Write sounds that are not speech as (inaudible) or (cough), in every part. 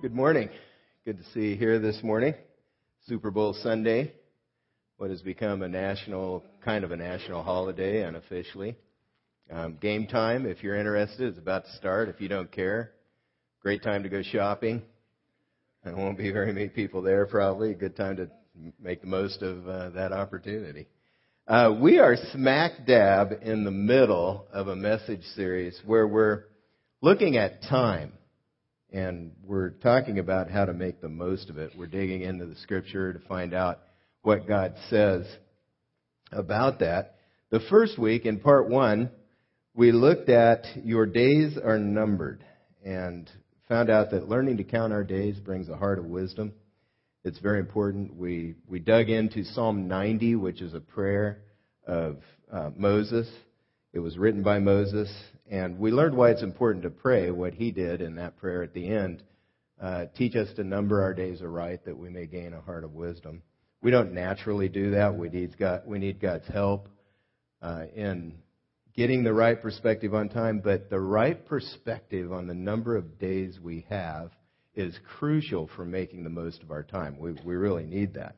Good morning. Good to see you here this morning. Super Bowl Sunday, what has become a national, kind of a national holiday unofficially. Um, game time, if you're interested, is about to start. If you don't care, great time to go shopping. There won't be very many people there probably. Good time to make the most of uh, that opportunity. Uh, we are smack dab in the middle of a message series where we're looking at time and we're talking about how to make the most of it. We're digging into the scripture to find out what God says about that. The first week in part one, we looked at your days are numbered and found out that learning to count our days brings a heart of wisdom. It's very important. We, we dug into Psalm 90, which is a prayer of uh, Moses. It was written by Moses, and we learned why it's important to pray, what he did in that prayer at the end. Uh, teach us to number our days aright that we may gain a heart of wisdom. We don't naturally do that. We need, God, we need God's help uh, in getting the right perspective on time, but the right perspective on the number of days we have is crucial for making the most of our time. We, we really need that.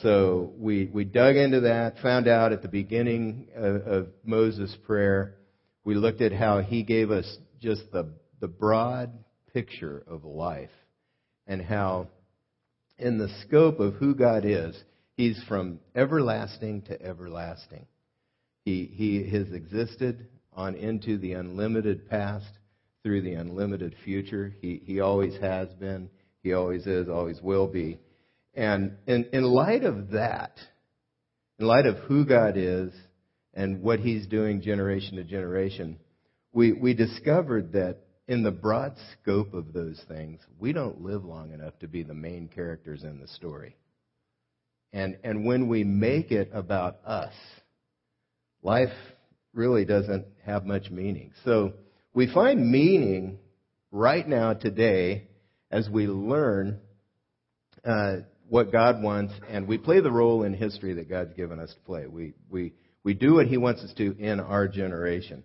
So we, we dug into that, found out at the beginning of, of Moses' prayer we looked at how he gave us just the, the broad picture of life and how, in the scope of who God is, he's from everlasting to everlasting. He, he has existed on into the unlimited past through the unlimited future. He, he always has been. He always is, always will be. And in, in light of that, in light of who God is and what he's doing generation to generation, we, we discovered that in the broad scope of those things, we don't live long enough to be the main characters in the story. And, and when we make it about us, life really doesn't have much meaning. So we find meaning right now, today, as we learn uh, what God wants, and we play the role in history that God's given us to play. We, we we do what He wants us to in our generation.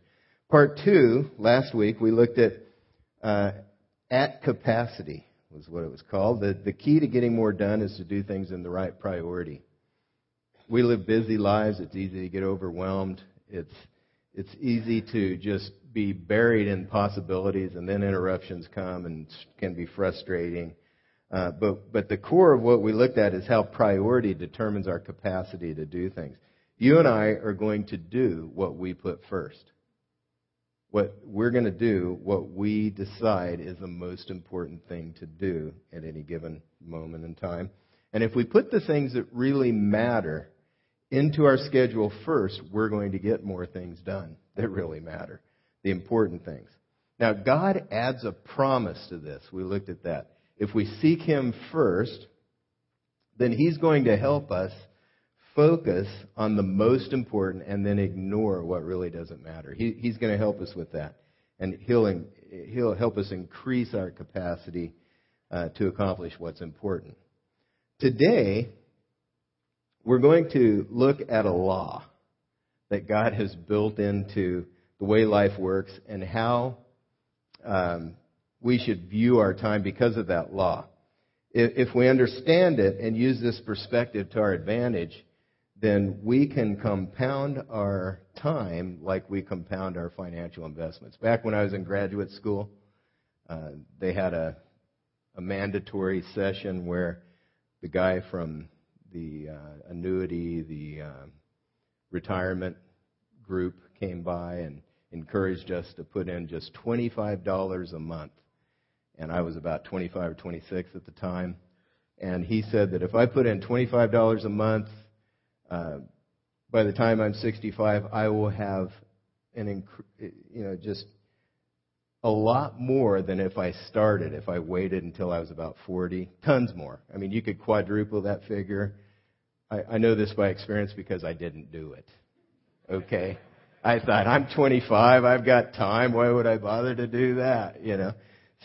Part two, last week, we looked at uh, at capacity was what it was called. The, the key to getting more done is to do things in the right priority. We live busy lives. It's easy to get overwhelmed. It's, it's easy to just be buried in possibilities and then interruptions come and can be frustrating. Uh, but, but the core of what we looked at is how priority determines our capacity to do things. You and I are going to do what we put first. What we're going to do, what we decide is the most important thing to do at any given moment in time. And if we put the things that really matter into our schedule first, we're going to get more things done that really matter, the important things. Now, God adds a promise to this. We looked at that. If we seek Him first, then He's going to help us focus on the most important and then ignore what really doesn't matter. He, he's going to help us with that. And he'll, he'll help us increase our capacity uh, to accomplish what's important. Today, we're going to look at a law that God has built into the way life works and how um, we should view our time because of that law. If, we understand it and use this perspective to our advantage, then we can compound our time like we compound our financial investments. Back when I was in graduate school, uh, they had a, a mandatory session where the guy from the uh, annuity, the uh, retirement group came by and encouraged us to put in just $25 a month. And I was about 25 or 26 at the time. And he said that if I put in $25 a month, uh, by the time I'm 65, I will have an, inc- you know, just a lot more than if I started, if I waited until I was about 40. Tons more. I mean, you could quadruple that figure. I, I know this by experience because I didn't do it. Okay? I thought, I'm 25, I've got time, why would I bother to do that, you know?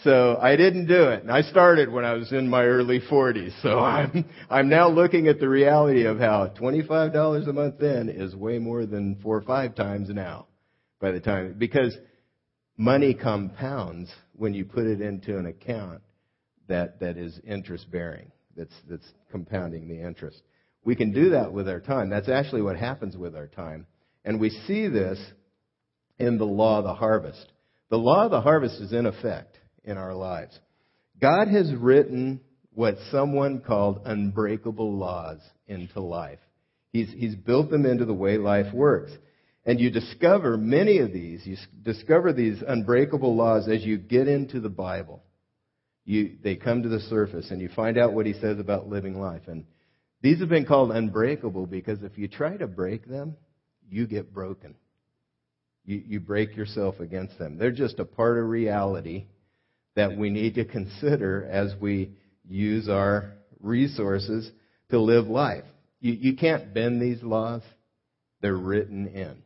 So I didn't do it. I started when I was in my early 40s. So (laughs) I'm, I'm now looking at the reality of how $25 a month then is way more than four or five times now by the time, because money compounds when you put it into an account that, that is interest bearing, that's, that's compounding the interest. We can do that with our time. That's actually what happens with our time. And we see this in the law of the harvest. The law of the harvest is in effect in our lives. God has written what someone called unbreakable laws into life. He's, he's built them into the way life works. And you discover many of these, you discover these unbreakable laws as you get into the Bible. You, they come to the surface and you find out what he says about living life. And these have been called unbreakable because if you try to break them, you get broken. You, you break yourself against them. They're just a part of reality that we need to consider as we use our resources to live life. You, you can't bend these laws. They're written in.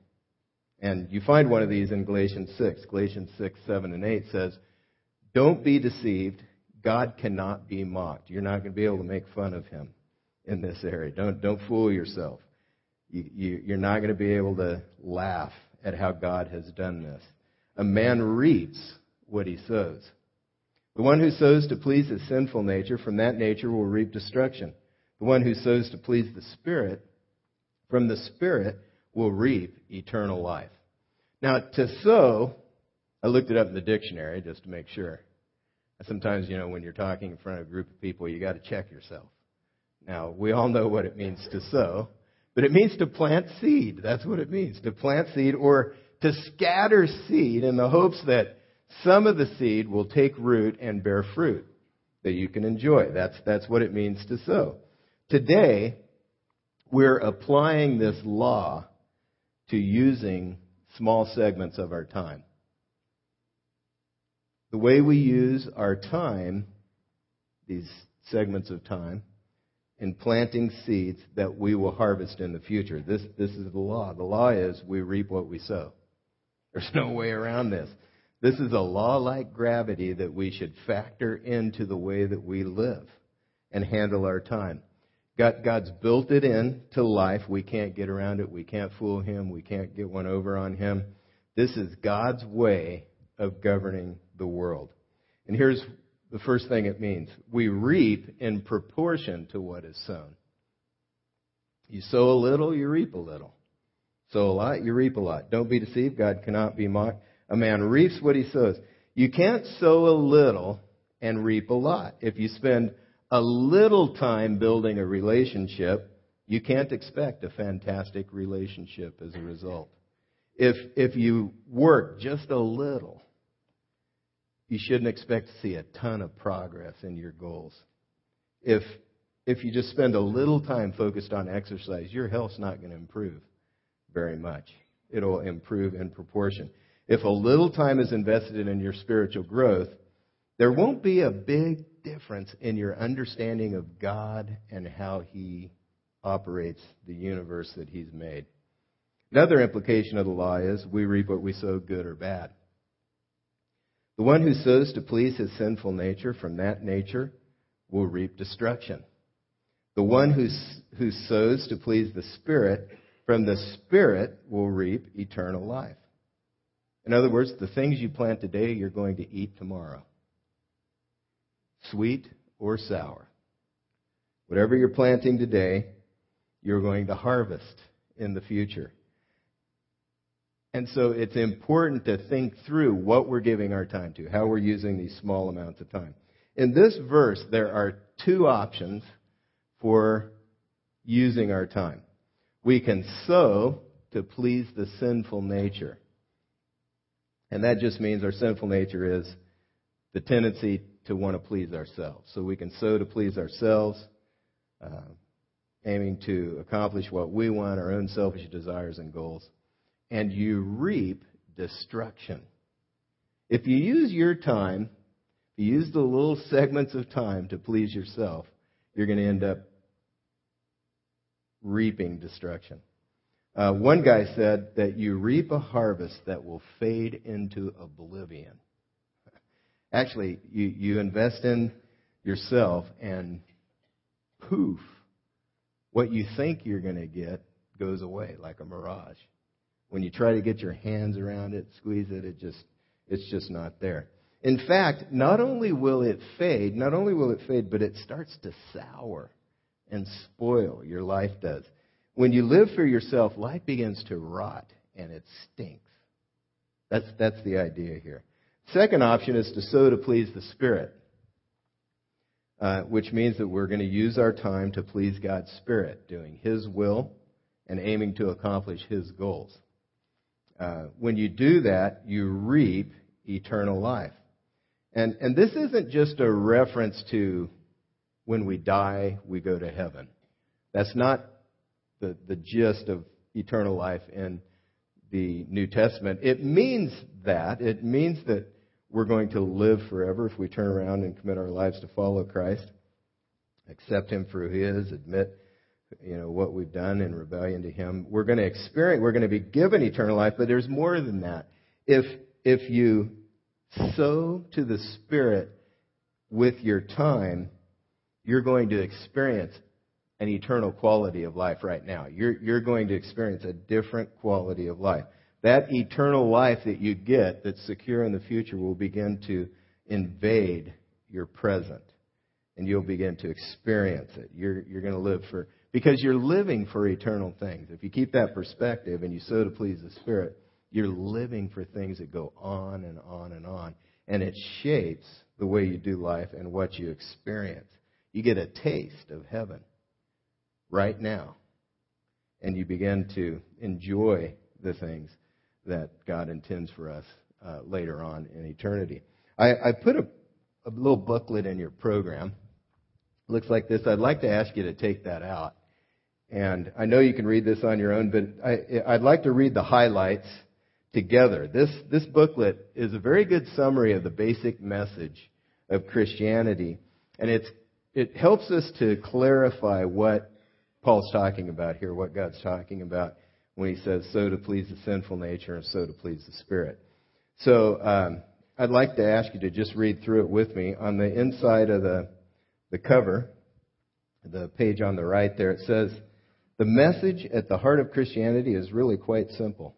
And you find one of these in Galatians 6. Galatians 6, 7, and 8 says, Don't be deceived. God cannot be mocked. You're not going to be able to make fun of him in this area. Don't, don't fool yourself. You, you, you're not going to be able to laugh at how God has done this. A man reaps what he sows. The one who sows to please his sinful nature, from that nature will reap destruction. The one who sows to please the Spirit, from the Spirit will reap eternal life. Now, to sow, I looked it up in the dictionary just to make sure. Sometimes, you know, when you're talking in front of a group of people, you got to check yourself. Now, we all know what it means to sow, but it means to plant seed. That's what it means, to plant seed or to scatter seed in the hopes that some of the seed will take root and bear fruit that you can enjoy. That's, that's what it means to sow. Today, we're applying this law to using small segments of our time. The way we use our time, these segments of time, in planting seeds that we will harvest in the future. This, this is the law. The law is we reap what we sow. There's no way around this. This is a law like gravity that we should factor into the way that we live and handle our time. God, God's built it in to life. We can't get around it. We can't fool him. We can't get one over on him. This is God's way of governing the world. And here's the first thing it means. We reap in proportion to what is sown. You sow a little, you reap a little. Sow a lot, you reap a lot. Don't be deceived. God cannot be mocked. A man reaps what he sows. You can't sow a little and reap a lot. If you spend a little time building a relationship, you can't expect a fantastic relationship as a result. If, if you work just a little, you shouldn't expect to see a ton of progress in your goals. If, if you just spend a little time focused on exercise, your health's not going to improve very much. It'll improve in proportion. If a little time is invested in your spiritual growth, there won't be a big difference in your understanding of God and how He operates the universe that He's made. Another implication of the law is we reap what we sow, good or bad. The one who sows to please his sinful nature from that nature will reap destruction. The one who, who sows to please the Spirit from the Spirit will reap eternal life. In other words, the things you plant today, you're going to eat tomorrow. Sweet or sour. Whatever you're planting today, you're going to harvest in the future. And so it's important to think through what we're giving our time to, how we're using these small amounts of time. In this verse, there are two options for using our time. We can sow to please the sinful nature. And that just means our sinful nature is the tendency to want to please ourselves. So we can sow to please ourselves, uh, aiming to accomplish what we want, our own selfish desires and goals. And you reap destruction. If you use your time, if you use the little segments of time to please yourself, you're going to end up reaping destruction. Uh, one guy said that you reap a harvest that will fade into oblivion. Actually, you, you invest in yourself and poof, what you think you're going to get goes away like a mirage. When you try to get your hands around it, squeeze it, it just, it's just not there. In fact, not only will it fade, not only will it fade, but it starts to sour and spoil. Your life does. When you live for yourself, life begins to rot and it stinks. That's, that's the idea here. Second option is to sow to please the Spirit, uh, which means that we're going to use our time to please God's Spirit, doing His will and aiming to accomplish His goals. Uh, when you do that, you reap eternal life. And, and this isn't just a reference to when we die, we go to heaven. That's not the, the gist of eternal life in the New Testament. It means that. It means that we're going to live forever if we turn around and commit our lives to follow Christ, accept Him for who He is, admit you know what we've done in rebellion to Him. We're going to experience. We're going to be given eternal life, but there's more than that. If if you sow to the Spirit with your time, you're going to experience an eternal quality of life right now. You're, you're going to experience a different quality of life. That eternal life that you get that's secure in the future will begin to invade your present. And you'll begin to experience it. You're, you're going to live for, because you're living for eternal things. If you keep that perspective and you sow to please the Spirit, you're living for things that go on and on and on. And it shapes the way you do life and what you experience. You get a taste of heaven right now. And you begin to enjoy the things that God intends for us uh, later on in eternity. I, I put a, a little booklet in your program. Looks like this. I'd like to ask you to take that out. And I know you can read this on your own, but I, I'd like to read the highlights together. This, this booklet is a very good summary of the basic message of Christianity. And it's, it helps us to clarify what Paul's talking about here, what God's talking about when he says, sow to please the sinful nature and sow to please the Spirit. So um, I'd like to ask you to just read through it with me. On the inside of the, the cover, the page on the right there, it says, the message at the heart of Christianity is really quite simple.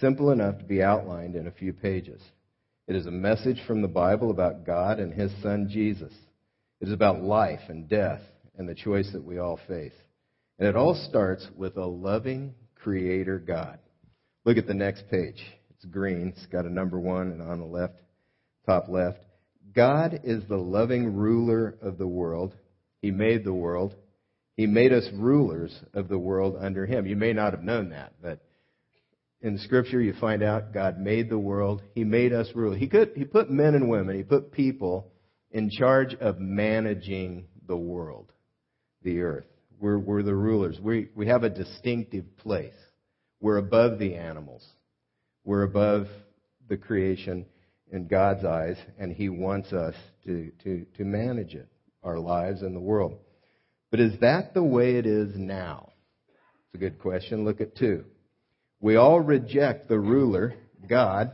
Simple enough to be outlined in a few pages. It is a message from the Bible about God and His Son Jesus. It is about life and death and the choice that we all face. And it all starts with a loving creator God. Look at the next page. It's green. It's got a number one and on the left, top left. God is the loving ruler of the world. He made the world. He made us rulers of the world under Him. You may not have known that, but in Scripture you find out God made the world. He made us rule. He could, He put men and women, He put people in charge of managing the world, the earth. We're, we're the rulers. We, we have a distinctive place. We're above the animals. We're above the creation in God's eyes, and He wants us to, to, to manage it, our lives and the world. But is that the way it is now? It's a good question. Look at two. We all reject the ruler, God,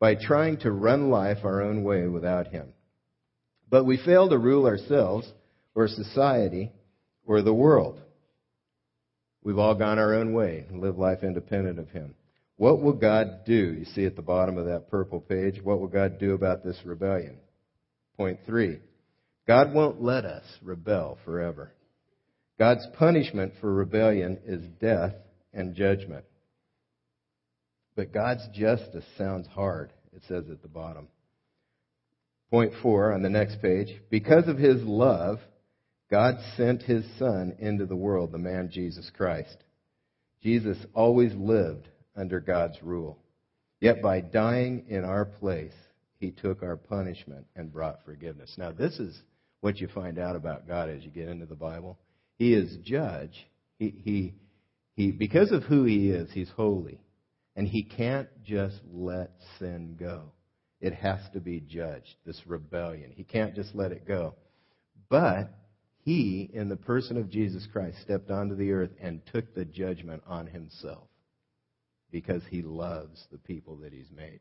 by trying to run life our own way without Him. But we fail to rule ourselves or society or the world. We've all gone our own way and live life independent of Him. What will God do? You see at the bottom of that purple page, what will God do about this rebellion? Point three. God won't let us rebel forever. God's punishment for rebellion is death and judgment. But God's justice sounds hard, it says at the bottom. Point four on the next page. Because of his love, God sent his Son into the world, the man Jesus Christ. Jesus always lived under God's rule. Yet by dying in our place, he took our punishment and brought forgiveness. Now, this is what you find out about God as you get into the Bible. He is judge. He, he, he, because of who he is, he's holy. And he can't just let sin go. It has to be judged, this rebellion. He can't just let it go. But he, in the person of Jesus Christ, stepped onto the earth and took the judgment on himself because he loves the people that he's made.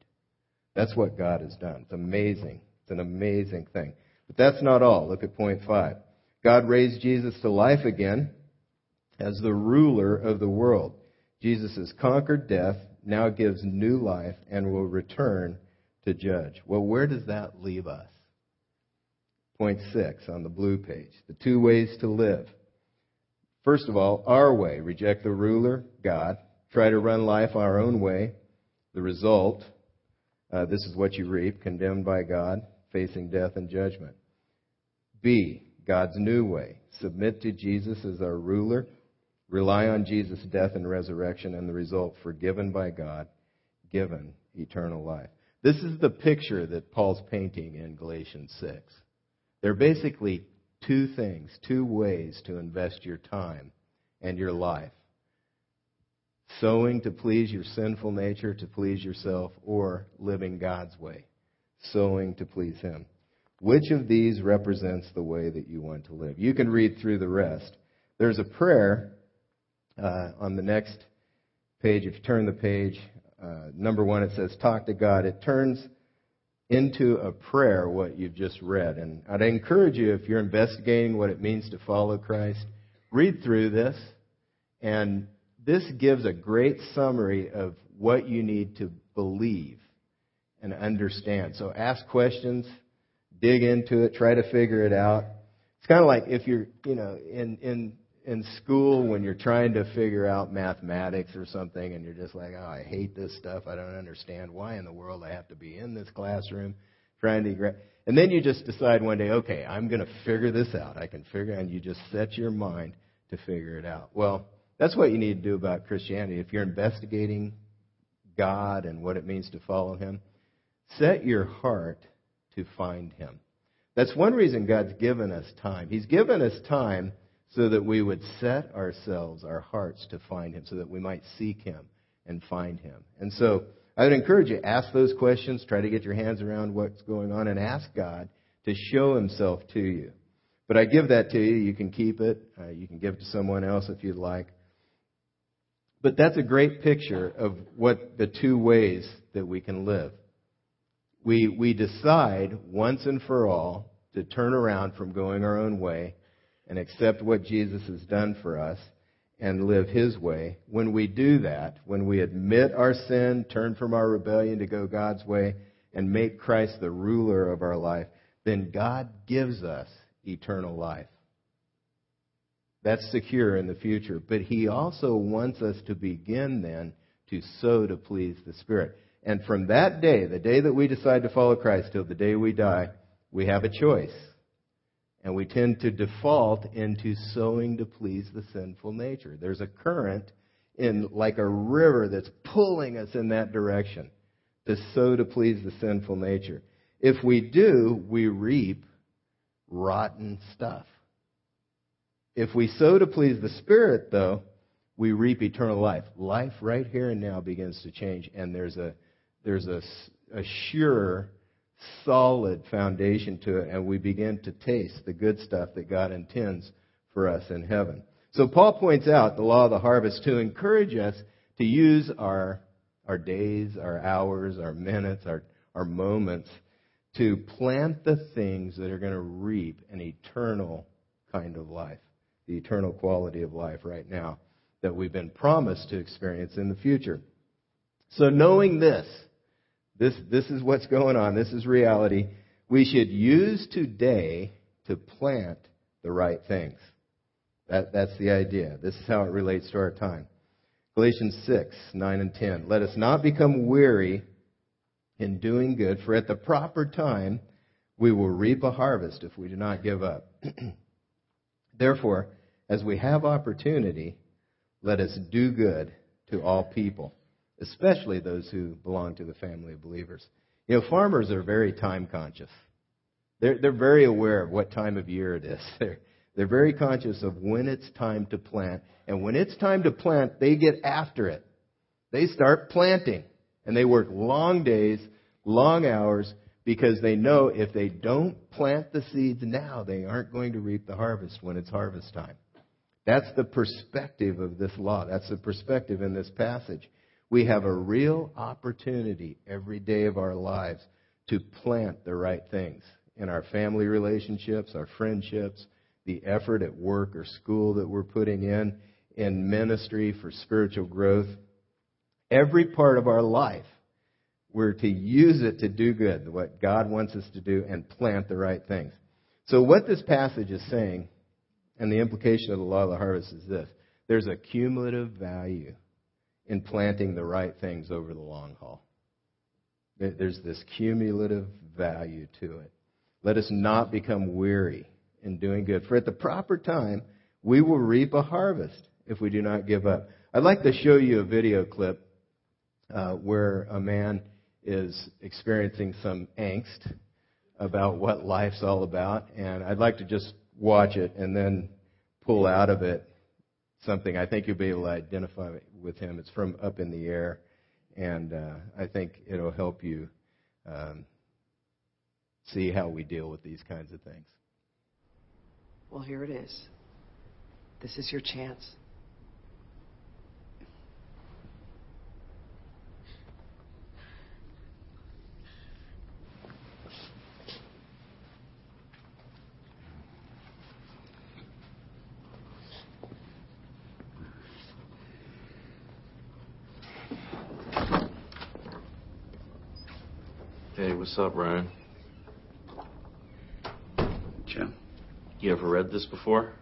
That's what God has done. It's amazing. It's an amazing thing. But that's not all. Look at point five. God raised Jesus to life again as the ruler of the world. Jesus has conquered death, now gives new life, and will return to judge. Well, where does that leave us? Point six on the blue page. The two ways to live. First of all, our way. Reject the ruler, God. Try to run life our own way. The result, uh, this is what you reap, condemned by God, facing death and judgment. B, God's new way. Submit to Jesus as our ruler. Rely on Jesus' death and resurrection, and the result, forgiven by God, given eternal life. This is the picture that Paul's painting in Galatians 6. There are basically two things, two ways to invest your time and your life sowing to please your sinful nature, to please yourself, or living God's way, sowing to please Him. Which of these represents the way that you want to live? You can read through the rest. There's a prayer uh, on the next page. If you turn the page, uh, number one, it says, Talk to God. It turns into a prayer what you've just read. And I'd encourage you, if you're investigating what it means to follow Christ, read through this. And this gives a great summary of what you need to believe and understand. So ask questions, dig into it, try to figure it out. It's kind of like if you're, you know, in, in in school when you're trying to figure out mathematics or something and you're just like, oh, I hate this stuff. I don't understand why in the world I have to be in this classroom trying to. And then you just decide one day, okay, I'm going to figure this out. I can figure, out and you just set your mind to figure it out. Well, that's what you need to do about Christianity. If you're investigating God and what it means to follow Him, set your heart to find Him. That's one reason God's given us time. He's given us time so that we would set ourselves, our hearts to find Him, so that we might seek Him and find Him. And so I would encourage you, ask those questions, try to get your hands around what's going on, and ask God to show Himself to you. But I give that to you. You can keep it. Uh, you can give it to someone else if you'd like. But that's a great picture of what the two ways that we can live. We, we decide once and for all to turn around from going our own way and accept what Jesus has done for us and live His way, when we do that, when we admit our sin, turn from our rebellion to go God's way, and make Christ the ruler of our life, then God gives us eternal life. That's secure in the future. But He also wants us to begin then to sow to please the Spirit. And from that day, the day that we decide to follow Christ till the day we die, we have a choice. And we tend to default into sowing to please the sinful nature. There's a current in like a river that's pulling us in that direction to sow to please the sinful nature. If we do, we reap rotten stuff. If we sow to please the Spirit, though, we reap eternal life. Life right here and now begins to change, and there's a there's a, a sure solid foundation to it, and we begin to taste the good stuff that God intends for us in heaven. So Paul points out the law of the harvest to encourage us to use our, our days, our hours, our minutes, our, our moments to plant the things that are going to reap an eternal kind of life, the eternal quality of life right now that we've been promised to experience in the future. So knowing this, this, this is what's going on. This is reality. We should use today to plant the right things. That, that's the idea. This is how it relates to our time. Galatians 6, 9 and 10. Let us not become weary in doing good, for at the proper time we will reap a harvest if we do not give up. (clears throat) Therefore, as we have opportunity, let us do good to all people especially those who belong to the family of believers. You know, farmers are very time conscious. They're, they're very aware of what time of year it is. (laughs) They're, they're very conscious of when it's time to plant. And when it's time to plant, they get after it. They start planting. And they work long days, long hours, because they know if they don't plant the seeds now, they aren't going to reap the harvest when it's harvest time. That's the perspective of this law. That's the perspective in this passage. We have a real opportunity every day of our lives to plant the right things in our family relationships, our friendships, the effort at work or school that we're putting in, in ministry for spiritual growth. Every part of our life, We're to use it to do good, what God wants us to do, and plant the right things. So, what this passage is saying, and the implication of the law of the harvest is this there's a cumulative value in planting the right things over the long haul. There's this cumulative value to it. Let us not become weary in doing good, for at the proper time, we will reap a harvest if we do not give up. I'd like to show you a video clip uh, where a man is experiencing some angst about what life's all about, and I'd like to just watch it and then pull out of it something I think you'll be able to identify with him. It's from Up in the Air, and uh, I think it'll help you um, see how we deal with these kinds of things. Well, here it is. This is your chance. Hey, what's up, Ryan? Jim? You ever read this before?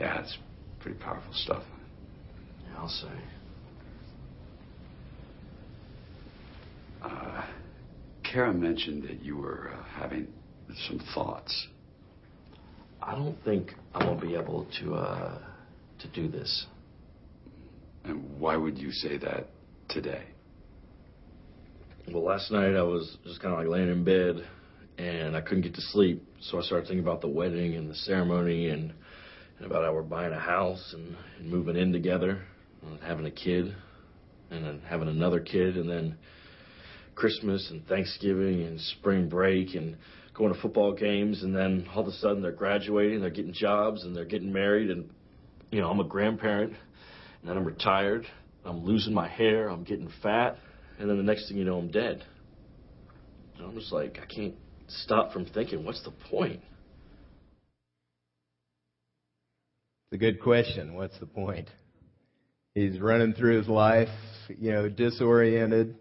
Yeah, it's pretty powerful stuff. Yeah, I'll say. Uh, Kara mentioned that you were uh, having some thoughts. I don't think I won't be able to uh, to do this. And why would you say that today? Well, last night I was just kind of like laying in bed and I couldn't get to sleep. So I started thinking about the wedding and the ceremony and, and about how we're buying a house and, and moving in together and having a kid and then having another kid and then Christmas and Thanksgiving and spring break and going to football games and then all of a sudden they're graduating, they're getting jobs and they're getting married and you know, I'm a grandparent and then I'm retired. I'm losing my hair, I'm getting fat and then the next thing you know, I'm dead. And I'm just like, I can't stop from thinking, what's the point? It's a good question. What's the point? He's running through his life, you know, disoriented.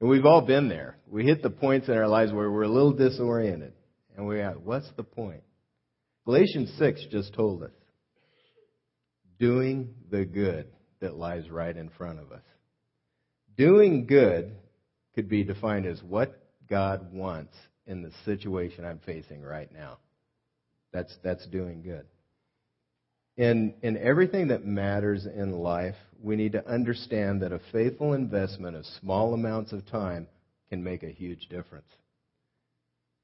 And we've all been there. We hit the points in our lives where we're a little disoriented. And we're at, what's the point? Galatians 6 just told us doing the good that lies right in front of us. Doing good could be defined as what God wants in the situation I'm facing right now. That's, that's doing good. In, in everything that matters in life, we need to understand that a faithful investment of small amounts of time can make a huge difference.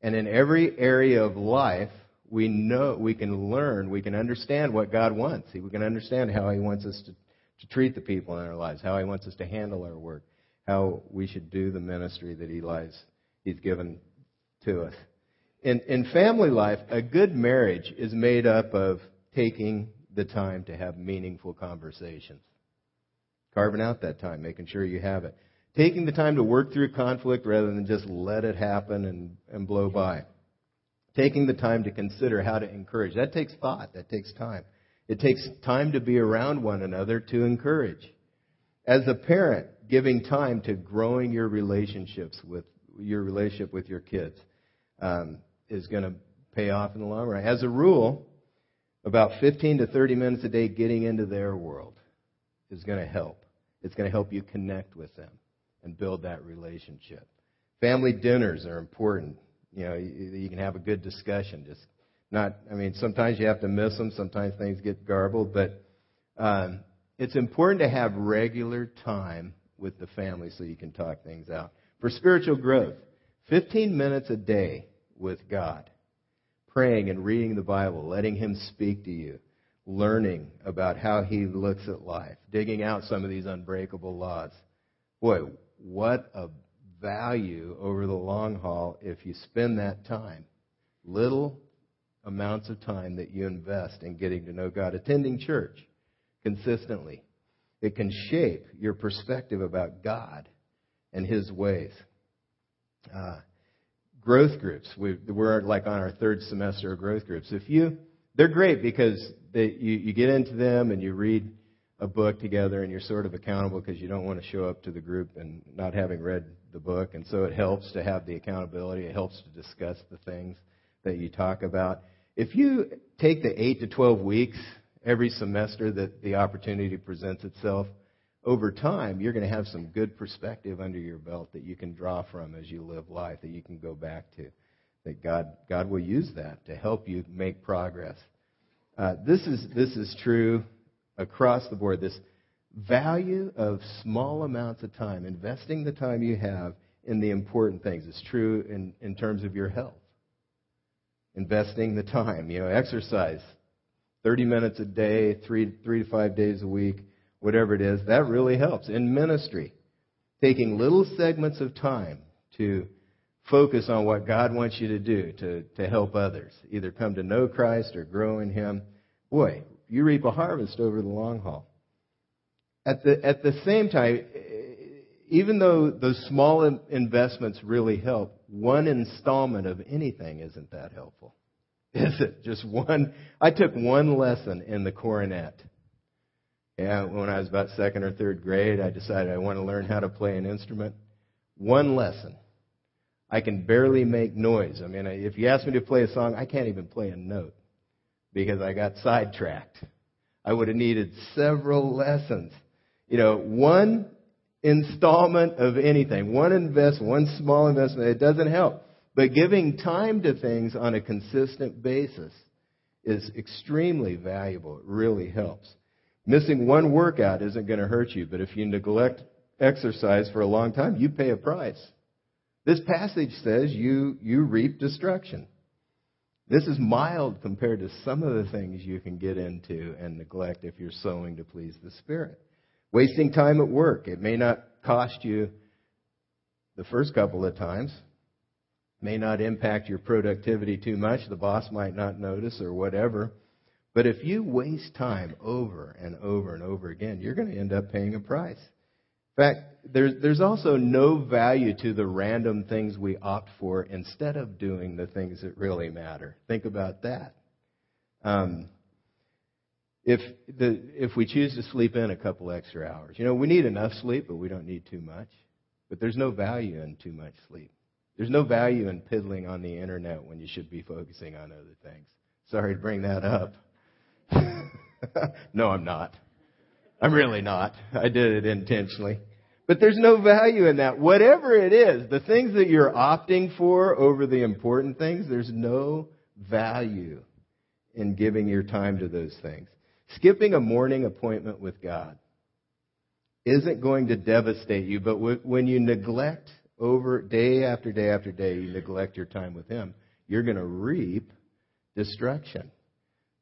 And in every area of life, we know, we can learn, we can understand what God wants. We can understand how He wants us to, to treat the people in our lives, how He wants us to handle our work, how we should do the ministry that He lies, He's given to us. In, in family life, a good marriage is made up of taking the time to have meaningful conversations. Carving out that time, making sure you have it. Taking the time to work through conflict rather than just let it happen and, and blow by. Taking the time to consider how to encourage. That takes thought. That takes time. It takes time to be around one another to encourage. As a parent, giving time to growing your relationships with your relationship with your kids um, is going to pay off in the long run. As a rule, about 15 to 30 minutes a day getting into their world is going to help. It's going to help you connect with them and build that relationship. Family dinners are important. You know, you, you can have a good discussion. Just not, I mean, sometimes you have to miss them. Sometimes things get garbled, but um, it's important to have regular time with the family so you can talk things out. For spiritual growth, 15 minutes a day with God, praying and reading the Bible, letting Him speak to you, learning about how He looks at life, digging out some of these unbreakable laws. Boy, what a value over the long haul if you spend that time. Little amounts of time that you invest in getting to know God, attending church consistently. It can shape your perspective about God and His ways. Uh, growth groups. We, are like on our third semester of growth groups. If you, they're great because they, you, you get into them and you read a book together and you're sort of accountable because you don't want to show up to the group and not having read the book. And so it helps to have the accountability. It helps to discuss the things that you talk about. If you take the 8 to 12 weeks every semester that the opportunity presents itself, over time, you're going to have some good perspective under your belt that you can draw from as you live life, that you can go back to. That God, God will use that to help you make progress. Uh, this is this is true across the board. This value of small amounts of time, investing the time you have in the important things, is true in, in terms of your health. Investing the time, you know, exercise, 30 minutes a day, three, three to five days a week, whatever it is, that really helps. In ministry, taking little segments of time to focus on what God wants you to do to, to help others, either come to know Christ or grow in Him. Boy, you reap a harvest over the long haul. At the, at the same time, even though those small investments really help, one installment of anything isn't that helpful. (laughs) Is it? Just one. I took one lesson in the cornet. Yeah, when I was about second or third grade, I decided I want to learn how to play an instrument. One lesson. I can barely make noise. I mean, if you ask me to play a song, I can't even play a note because I got sidetracked. I would have needed several lessons. You know, one installment of anything, one invest, one small investment, it doesn't help. But giving time to things on a consistent basis is extremely valuable. It really helps. Missing one workout isn't going to hurt you, but if you neglect exercise for a long time, you pay a price. This passage says you, you reap destruction. This is mild compared to some of the things you can get into and neglect if you're sowing to please the Spirit. Wasting time at work. It may not cost you the first couple of times, may not impact your productivity too much. The boss might not notice or whatever. But if you waste time over and over and over again, you're going to end up paying a price. In fact, there's, there's also no value to the random things we opt for instead of doing the things that really matter. Think about that. Um, if the if we choose to sleep in a couple extra hours, you know, we need enough sleep, but we don't need too much. But there's no value in too much sleep. There's no value in piddling on the internet when you should be focusing on other things. Sorry to bring that up. (laughs) no, I'm not. I'm really not. I did it intentionally. But there's no value in that. Whatever it is, the things that you're opting for over the important things, there's no value in giving your time to those things. Skipping a morning appointment with God isn't going to devastate you, but when you neglect over day after day after day, you neglect your time with Him, you're going to reap destruction.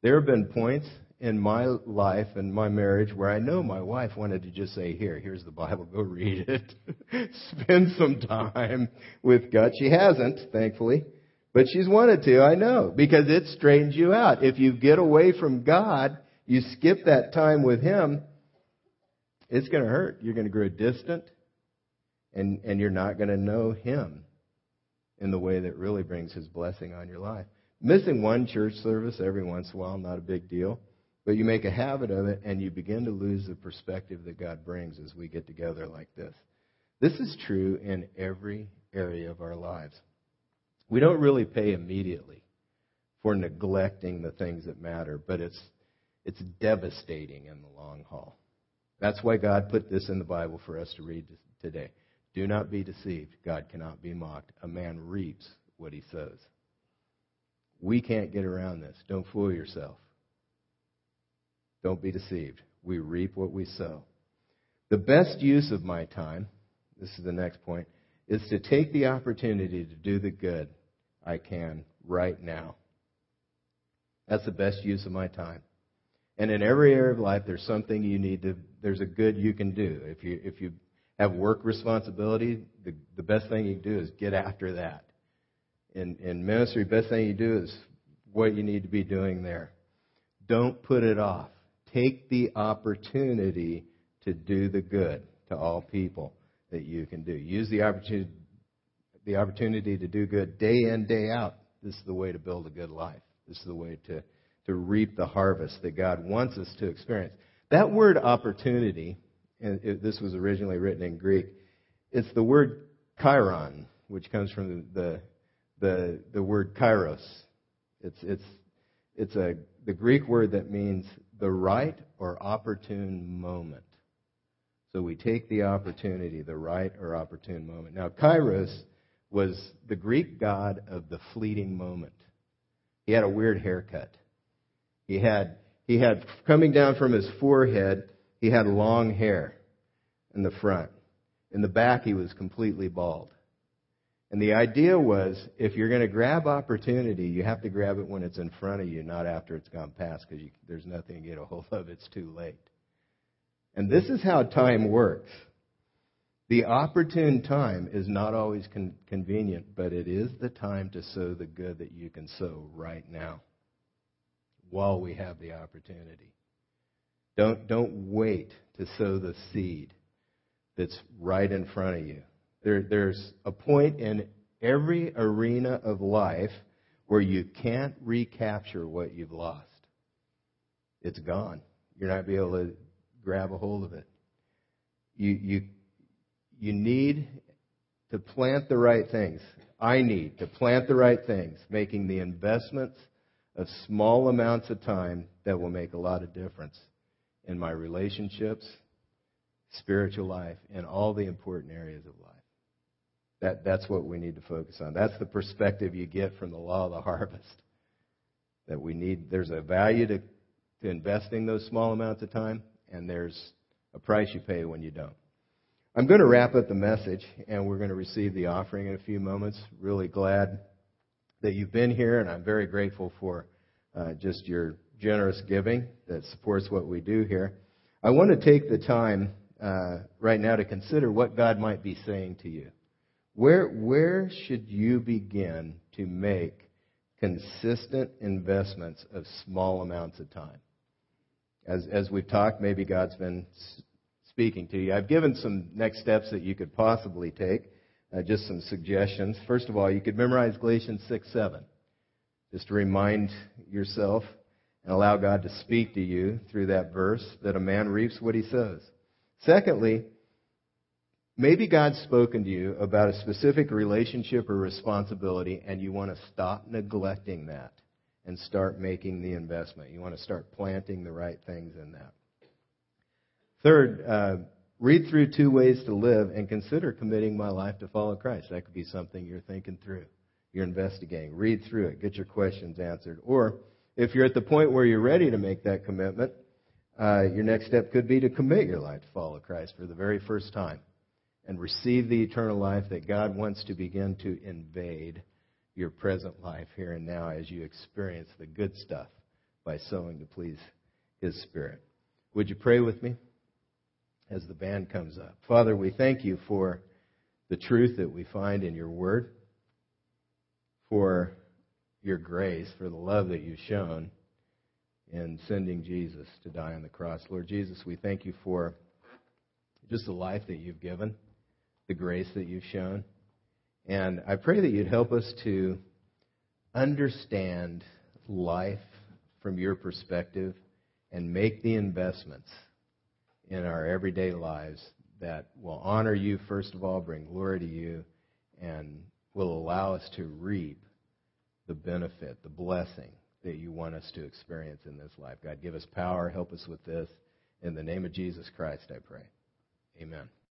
There have been points in my life and my marriage where I know my wife wanted to just say, Here, here's the Bible, go read it. (laughs) Spend some time with God. She hasn't, thankfully, but she's wanted to, I know, because it straightens you out. If you get away from God, you skip that time with Him, it's going to hurt. You're going to grow distant, and, and you're not going to know Him in the way that really brings His blessing on your life. Missing one church service every once in a while, not a big deal. But you make a habit of it and you begin to lose the perspective that God brings as we get together like this. This is true in every area of our lives. We don't really pay immediately for neglecting the things that matter, but it's, it's devastating in the long haul. That's why God put this in the Bible for us to read today. Do not be deceived. God cannot be mocked. A man reaps what he sows. We can't get around this. Don't fool yourself. Don't be deceived. We reap what we sow. The best use of my time, this is the next point, is to take the opportunity to do the good I can right now. That's the best use of my time. And in every area of life, there's something you need to, there's a good you can do. If you, if you have work responsibility, the, the best thing you can do is get after that in, in ministry, best thing you do is what you need to be doing there. Don't put it off. Take the opportunity to do the good to all people that you can do. Use the opportunity, the opportunity to do good day in, day out. This is the way to build a good life. This is the way to, to reap the harvest that God wants us to experience. That word opportunity, and it, this was originally written in Greek, it's the word kairon, which comes from the, the, the word kairos. It's, it's, it's a, the Greek word that means the right or opportune moment. So we take the opportunity, the right or opportune moment. Now, Kairos was the Greek god of the fleeting moment. He had a weird haircut. He had, he had, coming down from his forehead, he had long hair in the front. In the back, he was completely bald. And the idea was if you're going to grab opportunity, you have to grab it when it's in front of you, not after it's gone past, because there's nothing to get a hold of. It's too late. And this is how time works. The opportune time is not always con- convenient, but it is the time to sow the good that you can sow right now while we have the opportunity. Don't, don't wait to sow the seed that's right in front of you. There, there's a point in every arena of life where you can't recapture what you've lost. It's gone. You're not be able to grab a hold of it. You, you, you need to plant the right things. I need to plant the right things, making the investments of small amounts of time that will make a lot of difference in my relationships, spiritual life, and all the important areas of life. That, that's what we need to focus on. That's the perspective you get from the law of the harvest. That we need, there's a value to, to investing those small amounts of time, and there's a price you pay when you don't. I'm going to wrap up the message, and we're going to receive the offering in a few moments. Really glad that you've been here, and I'm very grateful for uh, just your generous giving that supports what we do here. I want to take the time uh, right now to consider what God might be saying to you. Where, where should you begin to make consistent investments of small amounts of time? as, as we've talked, maybe God's been speaking to you. I've given some next steps that you could possibly take, uh, just some suggestions. First of all, you could memorize Galatians 6 7, just to remind yourself and allow God to speak to you through that verse that a man reaps what he sows. Secondly, maybe God's spoken to you about a specific relationship or responsibility and you want to stop neglecting that and start making the investment. You want to start planting the right things in that. Third, uh, read through two ways to live and consider committing my life to follow Christ. That could be something you're thinking through. You're investigating. Read through it. Get your questions answered. Or if you're at the point where you're ready to make that commitment, uh, your next step could be to commit your life to follow Christ for the very first time and receive the eternal life that God wants to begin to invade your present life here and now as you experience the good stuff by sowing to please His Spirit. Would you pray with me as the band comes up? Father, we thank you for the truth that we find in your word, for your grace, for the love that you've shown in sending Jesus to die on the cross. Lord Jesus, we thank you for just the life that you've given, the grace that you've shown. And I pray that you'd help us to understand life from your perspective and make the investments in our everyday lives that will honor you, first of all, bring glory to you, and will allow us to reap the benefit, the blessing that you want us to experience in this life. God, give us power. Help us with this. In the name of Jesus Christ, I pray. Amen.